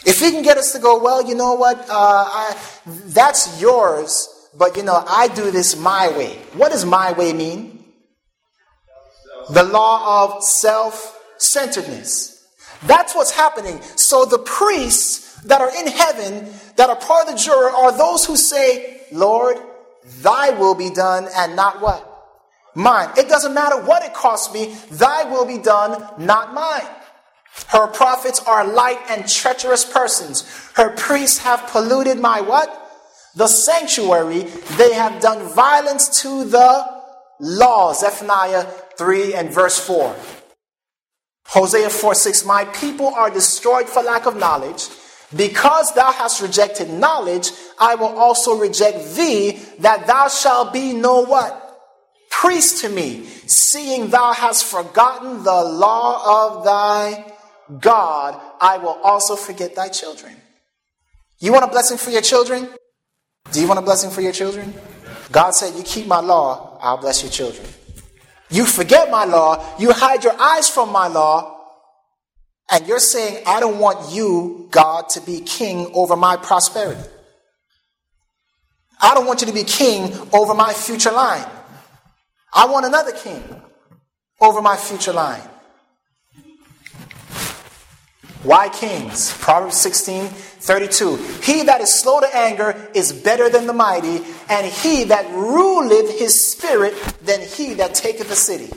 If he can get us to go, well, you know what? Uh, I, that's yours, but you know, I do this my way. What does my way mean? The law of self centeredness. That's what's happening. So the priests that are in heaven, that are part of the juror, are those who say, Lord, thy will be done and not what? Mine. It doesn't matter what it costs me, thy will be done, not mine. Her prophets are light and treacherous persons. Her priests have polluted my what? The sanctuary. They have done violence to the law. Zephaniah 3 and verse 4. Hosea 4 6. My people are destroyed for lack of knowledge. Because thou hast rejected knowledge, I will also reject thee, that thou shalt be no what? Priest to me, seeing thou hast forgotten the law of thy God, I will also forget thy children. You want a blessing for your children? Do you want a blessing for your children? God said, You keep my law, I'll bless your children. You forget my law, you hide your eyes from my law, and you're saying, I don't want you, God, to be king over my prosperity. I don't want you to be king over my future line. I want another king over my future line. Why kings? Proverbs 16, 32. He that is slow to anger is better than the mighty, and he that ruleth his spirit than he that taketh a city.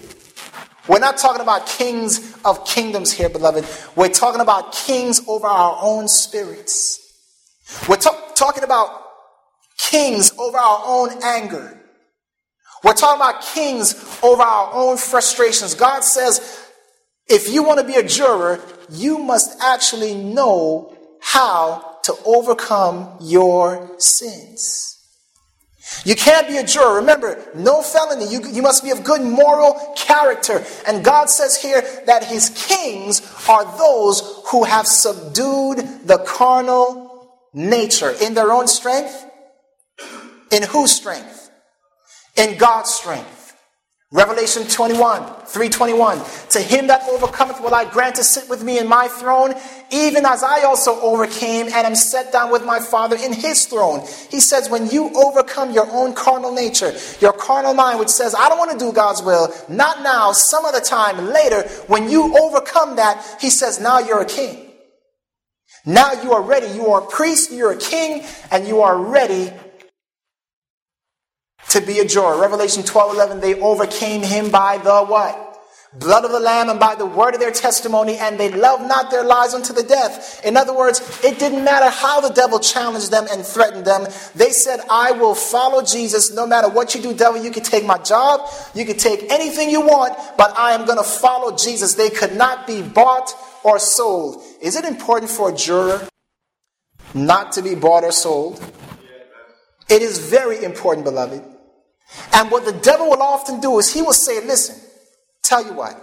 We're not talking about kings of kingdoms here, beloved. We're talking about kings over our own spirits. We're talk- talking about kings over our own anger. We're talking about kings over our own frustrations. God says, if you want to be a juror, you must actually know how to overcome your sins. You can't be a juror. Remember, no felony. You, you must be of good moral character. And God says here that his kings are those who have subdued the carnal nature in their own strength. In whose strength? In God's strength. Revelation 21, 321. To him that overcometh will I grant to sit with me in my throne, even as I also overcame and am set down with my Father in his throne. He says, when you overcome your own carnal nature, your carnal mind, which says, I don't want to do God's will, not now, some other time, later, when you overcome that, he says, now you're a king. Now you are ready. You are a priest, you're a king, and you are ready to be a juror. Revelation 12 11, they overcame him by the what? Blood of the Lamb and by the word of their testimony, and they loved not their lives unto the death. In other words, it didn't matter how the devil challenged them and threatened them. They said, I will follow Jesus no matter what you do, devil. You can take my job, you can take anything you want, but I am going to follow Jesus. They could not be bought or sold. Is it important for a juror not to be bought or sold? It is very important, beloved. And what the devil will often do is he will say, Listen, tell you what,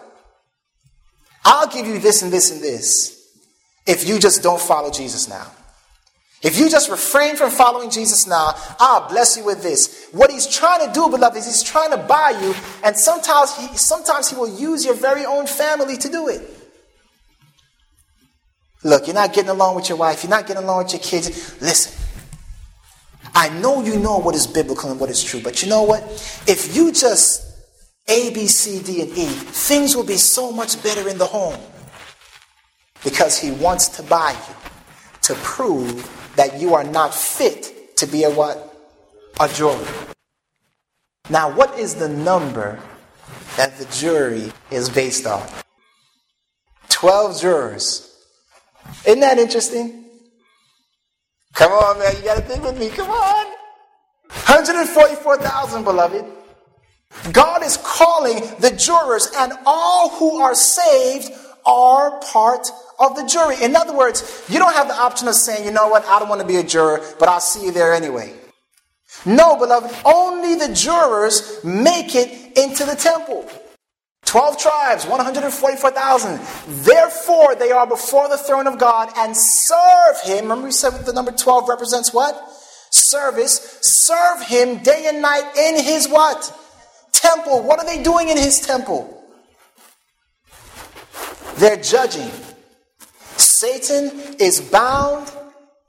I'll give you this and this and this if you just don't follow Jesus now. If you just refrain from following Jesus now, I'll bless you with this. What he's trying to do, beloved, is he's trying to buy you, and sometimes he, sometimes he will use your very own family to do it. Look, you're not getting along with your wife, you're not getting along with your kids. Listen, I know you know what is biblical and what is true, but you know what? If you just A, B, C, D, and E, things will be so much better in the home. Because he wants to buy you to prove that you are not fit to be a what? A jury. Now, what is the number that the jury is based on? 12 jurors. Isn't that interesting? Come on, man. You got to think with me. Come on. 144,000, beloved. God is calling the jurors, and all who are saved are part of the jury. In other words, you don't have the option of saying, you know what, I don't want to be a juror, but I'll see you there anyway. No, beloved, only the jurors make it into the temple. 12 tribes, 144,000. Therefore, they are before the throne of God and serve him. Remember, we said the number 12 represents what? Service. Serve him day and night in his what? Temple. What are they doing in his temple? They're judging. Satan is bound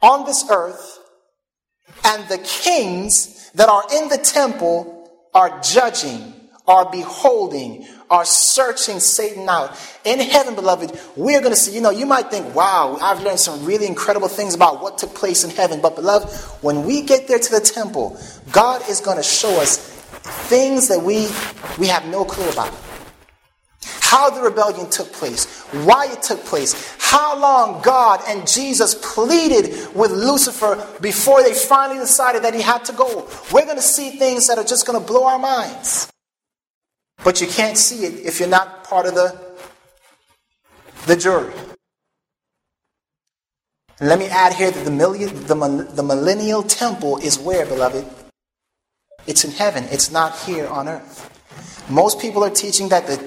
on this earth, and the kings that are in the temple are judging, are beholding, are searching Satan out. In heaven, beloved, we're going to see, you know, you might think, wow, I've learned some really incredible things about what took place in heaven. But, beloved, when we get there to the temple, God is going to show us things that we, we have no clue about. How the rebellion took place, why it took place, how long God and Jesus pleaded with Lucifer before they finally decided that he had to go. We're going to see things that are just going to blow our minds. But you can't see it if you're not part of the, the jury. And let me add here that the, million, the, the millennial temple is where, beloved? It's in heaven. It's not here on earth. Most people are teaching that the,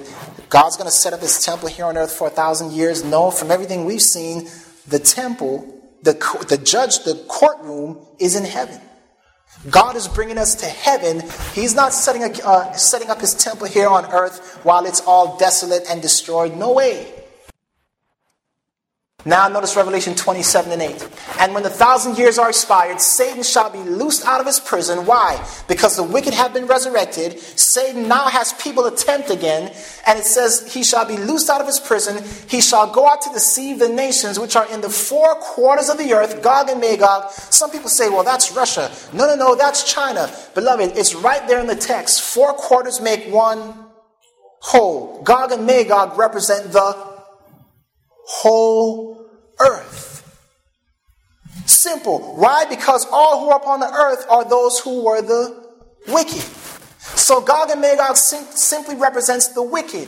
God's going to set up his temple here on earth for a thousand years. No, from everything we've seen, the temple, the, the judge, the courtroom is in heaven. God is bringing us to heaven. He's not setting, a, uh, setting up his temple here on earth while it's all desolate and destroyed. No way. Now notice Revelation 27 and 8. And when the thousand years are expired, Satan shall be loosed out of his prison. Why? Because the wicked have been resurrected. Satan now has people to tempt again. And it says, He shall be loosed out of his prison. He shall go out to deceive the nations which are in the four quarters of the earth, Gog and Magog. Some people say, well, that's Russia. No, no, no, that's China. Beloved, it's right there in the text. Four quarters make one whole. Gog and Magog represent the whole earth. Simple. Why? Because all who are upon the earth are those who were the wicked. So Gog and Magog sim- simply represents the wicked.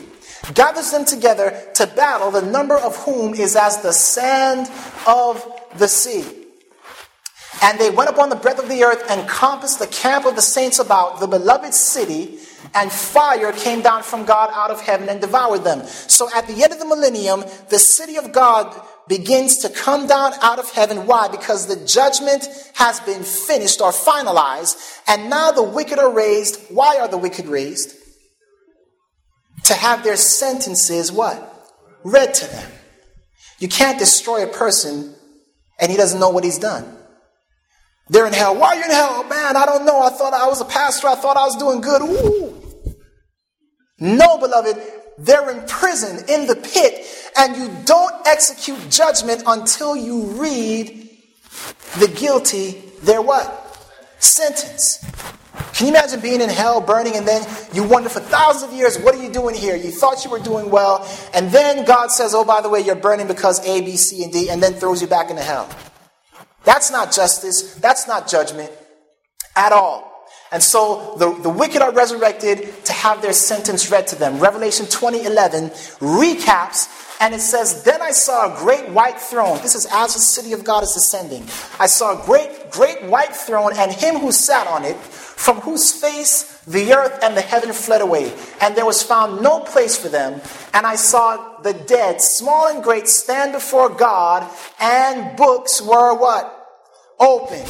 Gathers them together to battle, the number of whom is as the sand of the sea. And they went upon the breadth of the earth and compassed the camp of the saints about, the beloved city, and fire came down from God out of heaven and devoured them. So at the end of the millennium, the city of God begins to come down out of heaven. Why? Because the judgment has been finished or finalized, and now the wicked are raised. Why are the wicked raised? To have their sentences what? Read to them. You can't destroy a person and he doesn't know what he's done. They're in hell. Why are you in hell? Man, I don't know. I thought I was a pastor. I thought I was doing good. Ooh. No, beloved, they're in prison in the pit, and you don't execute judgment until you read the guilty their what? Sentence. Can you imagine being in hell, burning, and then you wonder for thousands of years, what are you doing here? You thought you were doing well, and then God says, oh, by the way, you're burning because A, B, C, and D, and then throws you back into hell. That's not justice. That's not judgment at all. And so the, the wicked are resurrected to have their sentence read to them. Revelation 20 11 recaps, and it says, Then I saw a great white throne. This is as the city of God is ascending. I saw a great, great white throne, and him who sat on it, from whose face the earth and the heaven fled away, and there was found no place for them. And I saw the dead, small and great, stand before God, and books were what? open.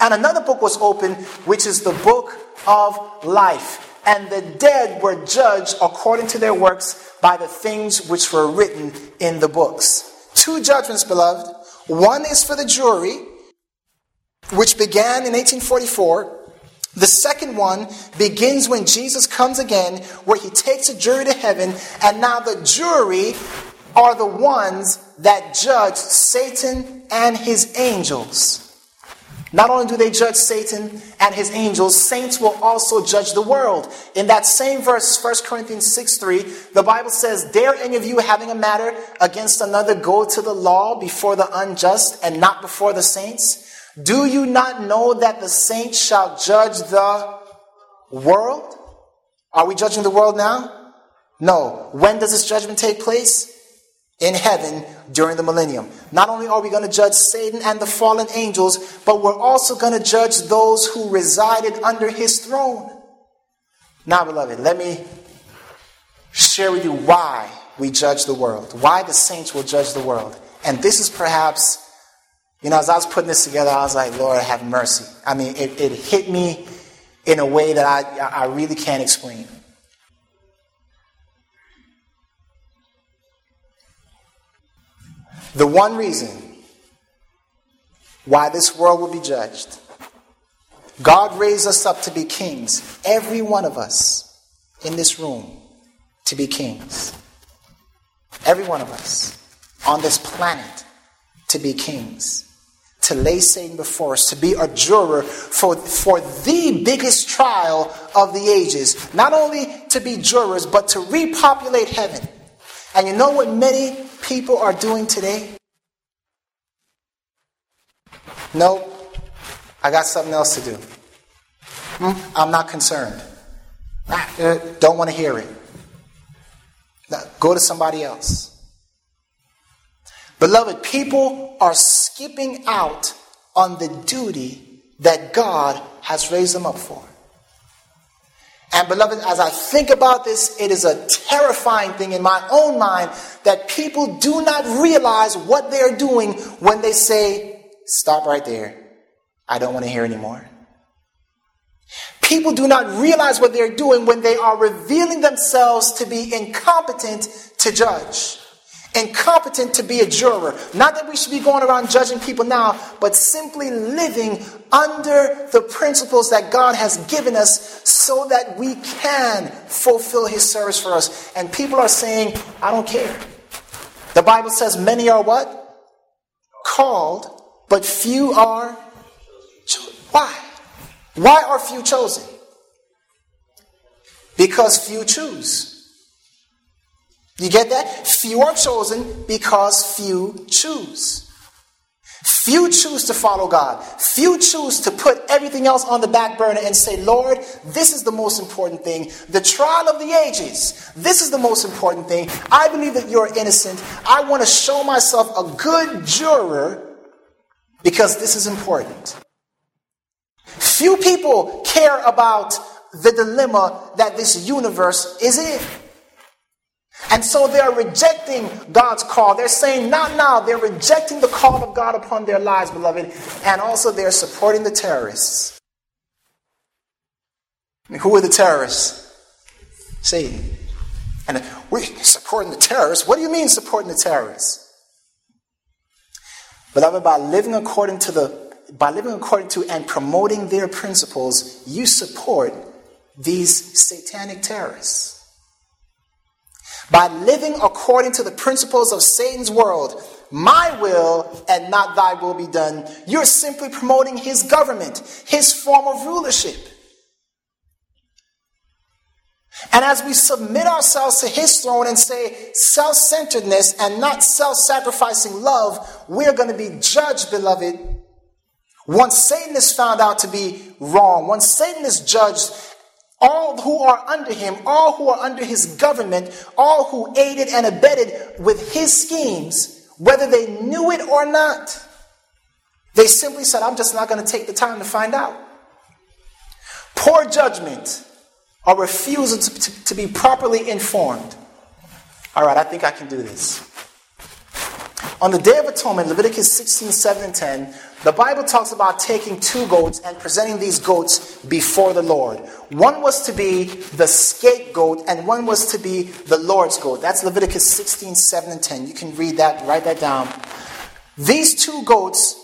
And another book was opened, which is the book of life. And the dead were judged according to their works by the things which were written in the books. Two judgments, beloved. One is for the jury, which began in 1844. The second one begins when Jesus comes again, where he takes a jury to heaven, and now the jury are the ones that judge Satan and his angels. Not only do they judge Satan and his angels, saints will also judge the world. In that same verse, 1 Corinthians 6 3, the Bible says, Dare any of you having a matter against another go to the law before the unjust and not before the saints? Do you not know that the saints shall judge the world? Are we judging the world now? No. When does this judgment take place? In heaven during the millennium. Not only are we going to judge Satan and the fallen angels, but we're also going to judge those who resided under his throne. Now, beloved, let me share with you why we judge the world, why the saints will judge the world. And this is perhaps, you know, as I was putting this together, I was like, Lord, have mercy. I mean, it, it hit me in a way that I, I really can't explain. The one reason why this world will be judged God raised us up to be kings, every one of us in this room to be kings. Every one of us on this planet to be kings. To lay Satan before us, to be a juror for, for the biggest trial of the ages. Not only to be jurors, but to repopulate heaven. And you know what many people are doing today? No, I got something else to do. Hmm? I'm not concerned. uh, don't want to hear it. Go to somebody else. Beloved, people are skipping out on the duty that God has raised them up for. And beloved, as I think about this, it is a terrifying thing in my own mind that people do not realize what they're doing when they say, Stop right there. I don't want to hear anymore. People do not realize what they're doing when they are revealing themselves to be incompetent to judge incompetent to be a juror. Not that we should be going around judging people now, but simply living under the principles that God has given us so that we can fulfill His service for us. And people are saying, I don't care. The Bible says many are what? Called, but few are chosen. Why? Why are few chosen? Because few choose. You get that? Few are chosen because few choose. Few choose to follow God. Few choose to put everything else on the back burner and say, Lord, this is the most important thing. The trial of the ages. This is the most important thing. I believe that you're innocent. I want to show myself a good juror because this is important. Few people care about the dilemma that this universe is in. And so they're rejecting God's call. They're saying, not now. They're rejecting the call of God upon their lives, beloved. And also they're supporting the terrorists. Who are the terrorists? Satan. And we're supporting the terrorists. What do you mean supporting the terrorists? Beloved, by living according to the by living according to and promoting their principles, you support these satanic terrorists. By living according to the principles of Satan's world, my will and not thy will be done, you're simply promoting his government, his form of rulership. And as we submit ourselves to his throne and say self centeredness and not self sacrificing love, we're going to be judged, beloved. Once Satan is found out to be wrong, once Satan is judged all who are under him, all who are under his government, all who aided and abetted with his schemes, whether they knew it or not, they simply said, I'm just not going to take the time to find out. Poor judgment or refusal to, to, to be properly informed. All right, I think I can do this. On the Day of Atonement, Leviticus 16, 7, and 10, the Bible talks about taking two goats and presenting these goats before the Lord. One was to be the scapegoat, and one was to be the Lord's goat. That's Leviticus 16, 7, and 10. You can read that, write that down. These two goats,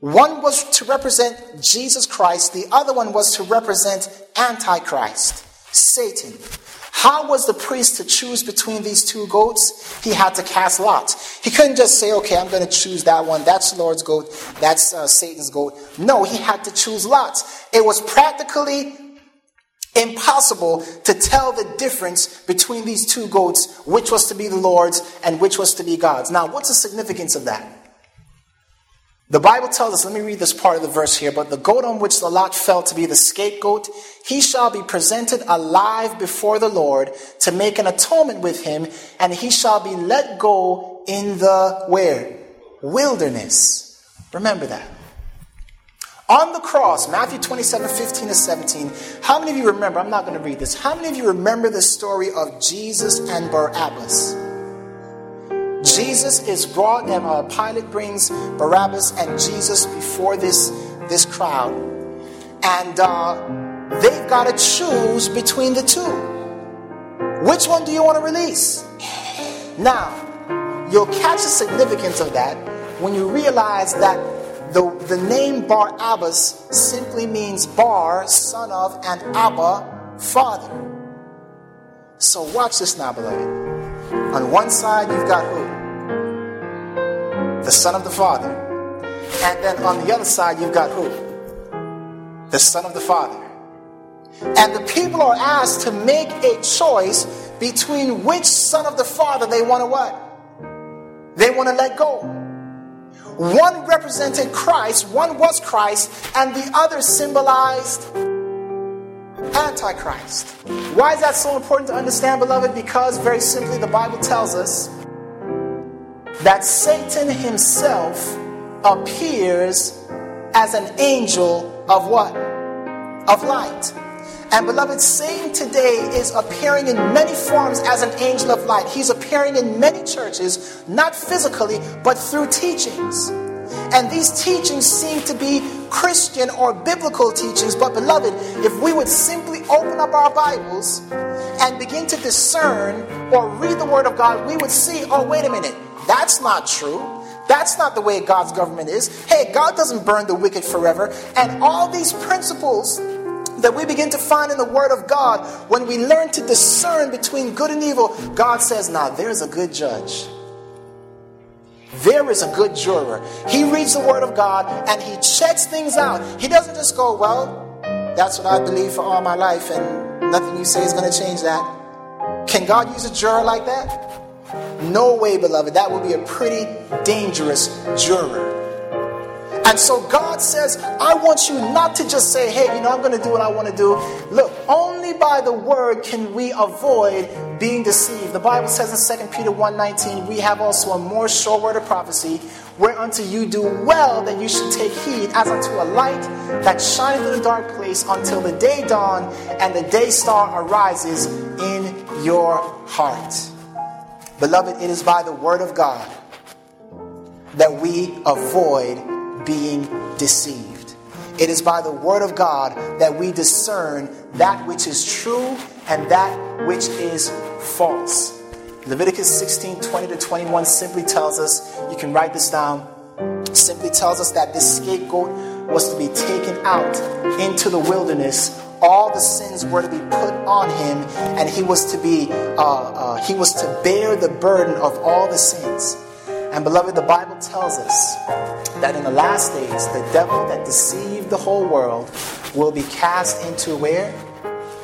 one was to represent Jesus Christ, the other one was to represent Antichrist, Satan. How was the priest to choose between these two goats? He had to cast lots. He couldn't just say, okay, I'm going to choose that one. That's the Lord's goat. That's uh, Satan's goat. No, he had to choose lots. It was practically impossible to tell the difference between these two goats, which was to be the Lord's and which was to be God's. Now, what's the significance of that? The Bible tells us, let me read this part of the verse here, but the goat on which the lot fell to be the scapegoat, he shall be presented alive before the Lord to make an atonement with him, and he shall be let go in the where? Wilderness. Remember that. On the cross, Matthew 27, 15 to 17, how many of you remember? I'm not going to read this. How many of you remember the story of Jesus and Barabbas? Jesus is brought, and uh, Pilate brings Barabbas and Jesus before this, this crowd. And uh, they've got to choose between the two. Which one do you want to release? Now, you'll catch the significance of that when you realize that the, the name Barabbas simply means Bar, son of, and Abba, father. So watch this now, beloved. On one side, you've got who? The Son of the Father. And then on the other side, you've got who? The Son of the Father. And the people are asked to make a choice between which Son of the Father they want to what? They want to let go. One represented Christ, one was Christ, and the other symbolized Antichrist. Why is that so important to understand, beloved? Because very simply, the Bible tells us that Satan himself appears as an angel of what? Of light. And beloved, Satan today is appearing in many forms as an angel of light. He's appearing in many churches, not physically, but through teachings. And these teachings seem to be Christian or biblical teachings. But, beloved, if we would simply open up our Bibles and begin to discern or read the Word of God, we would see oh, wait a minute, that's not true. That's not the way God's government is. Hey, God doesn't burn the wicked forever. And all these principles that we begin to find in the Word of God, when we learn to discern between good and evil, God says, Now there's a good judge. There is a good juror. He reads the Word of God and he checks things out. He doesn't just go, Well, that's what I believe for all my life, and nothing you say is going to change that. Can God use a juror like that? No way, beloved. That would be a pretty dangerous juror. And so God says, I want you not to just say, hey, you know, I'm going to do what I want to do. Look, only by the word can we avoid being deceived. The Bible says in 2 Peter 1.19, we have also a more sure word of prophecy, whereunto you do well that you should take heed as unto a light that shineth in a dark place until the day dawn and the day star arises in your heart. Beloved, it is by the word of God that we avoid being deceived. It is by the word of God that we discern that which is true and that which is false. Leviticus 16 20 to 21 simply tells us, you can write this down, simply tells us that this scapegoat was to be taken out into the wilderness all the sins were to be put on him and he was to be uh, uh, he was to bear the burden of all the sins and beloved, the Bible tells us that in the last days, the devil that deceived the whole world will be cast into where?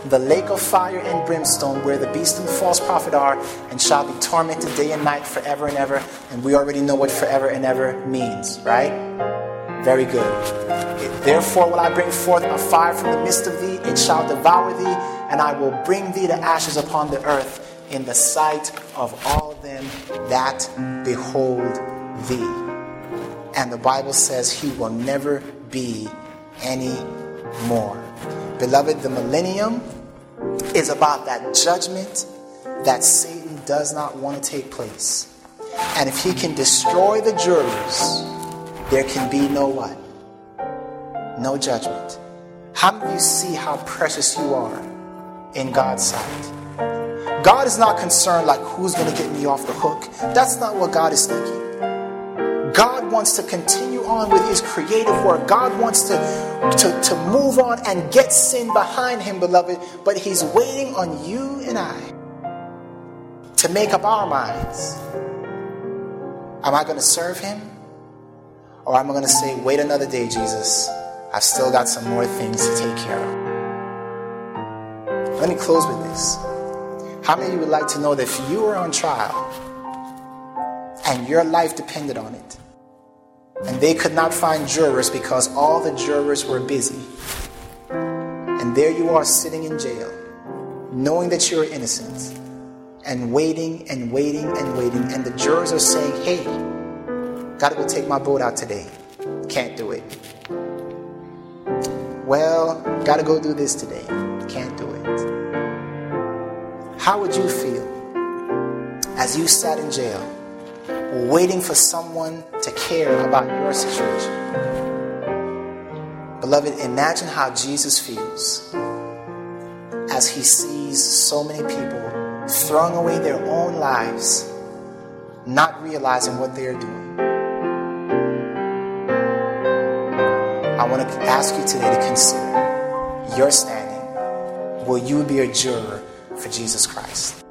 The lake of fire and brimstone, where the beast and the false prophet are, and shall be tormented day and night forever and ever. And we already know what forever and ever means, right? Very good. Therefore will I bring forth a fire from the midst of thee, it shall devour thee, and I will bring thee to ashes upon the earth in the sight of all them that behold thee. And the Bible says he will never be any more. Beloved, the millennium is about that judgment that Satan does not want to take place. And if he can destroy the jurors, there can be no what? No judgment. How of you see how precious you are in God's sight? God is not concerned like who's going to get me off the hook. That's not what God is thinking. God wants to continue on with his creative work. God wants to, to, to move on and get sin behind him, beloved. But he's waiting on you and I to make up our minds. Am I going to serve him? Or am I going to say, wait another day, Jesus? I've still got some more things to take care of. Let me close with this. How many of you would like to know that if you were on trial and your life depended on it, and they could not find jurors because all the jurors were busy, and there you are sitting in jail, knowing that you're innocent, and waiting and waiting and waiting, and the jurors are saying, Hey, gotta go take my boat out today. Can't do it. Well, gotta go do this today. Can't do it. How would you feel as you sat in jail waiting for someone to care about your situation? Beloved, imagine how Jesus feels as he sees so many people throwing away their own lives, not realizing what they are doing. Want to ask you today to consider your standing. Will you be a juror for Jesus Christ.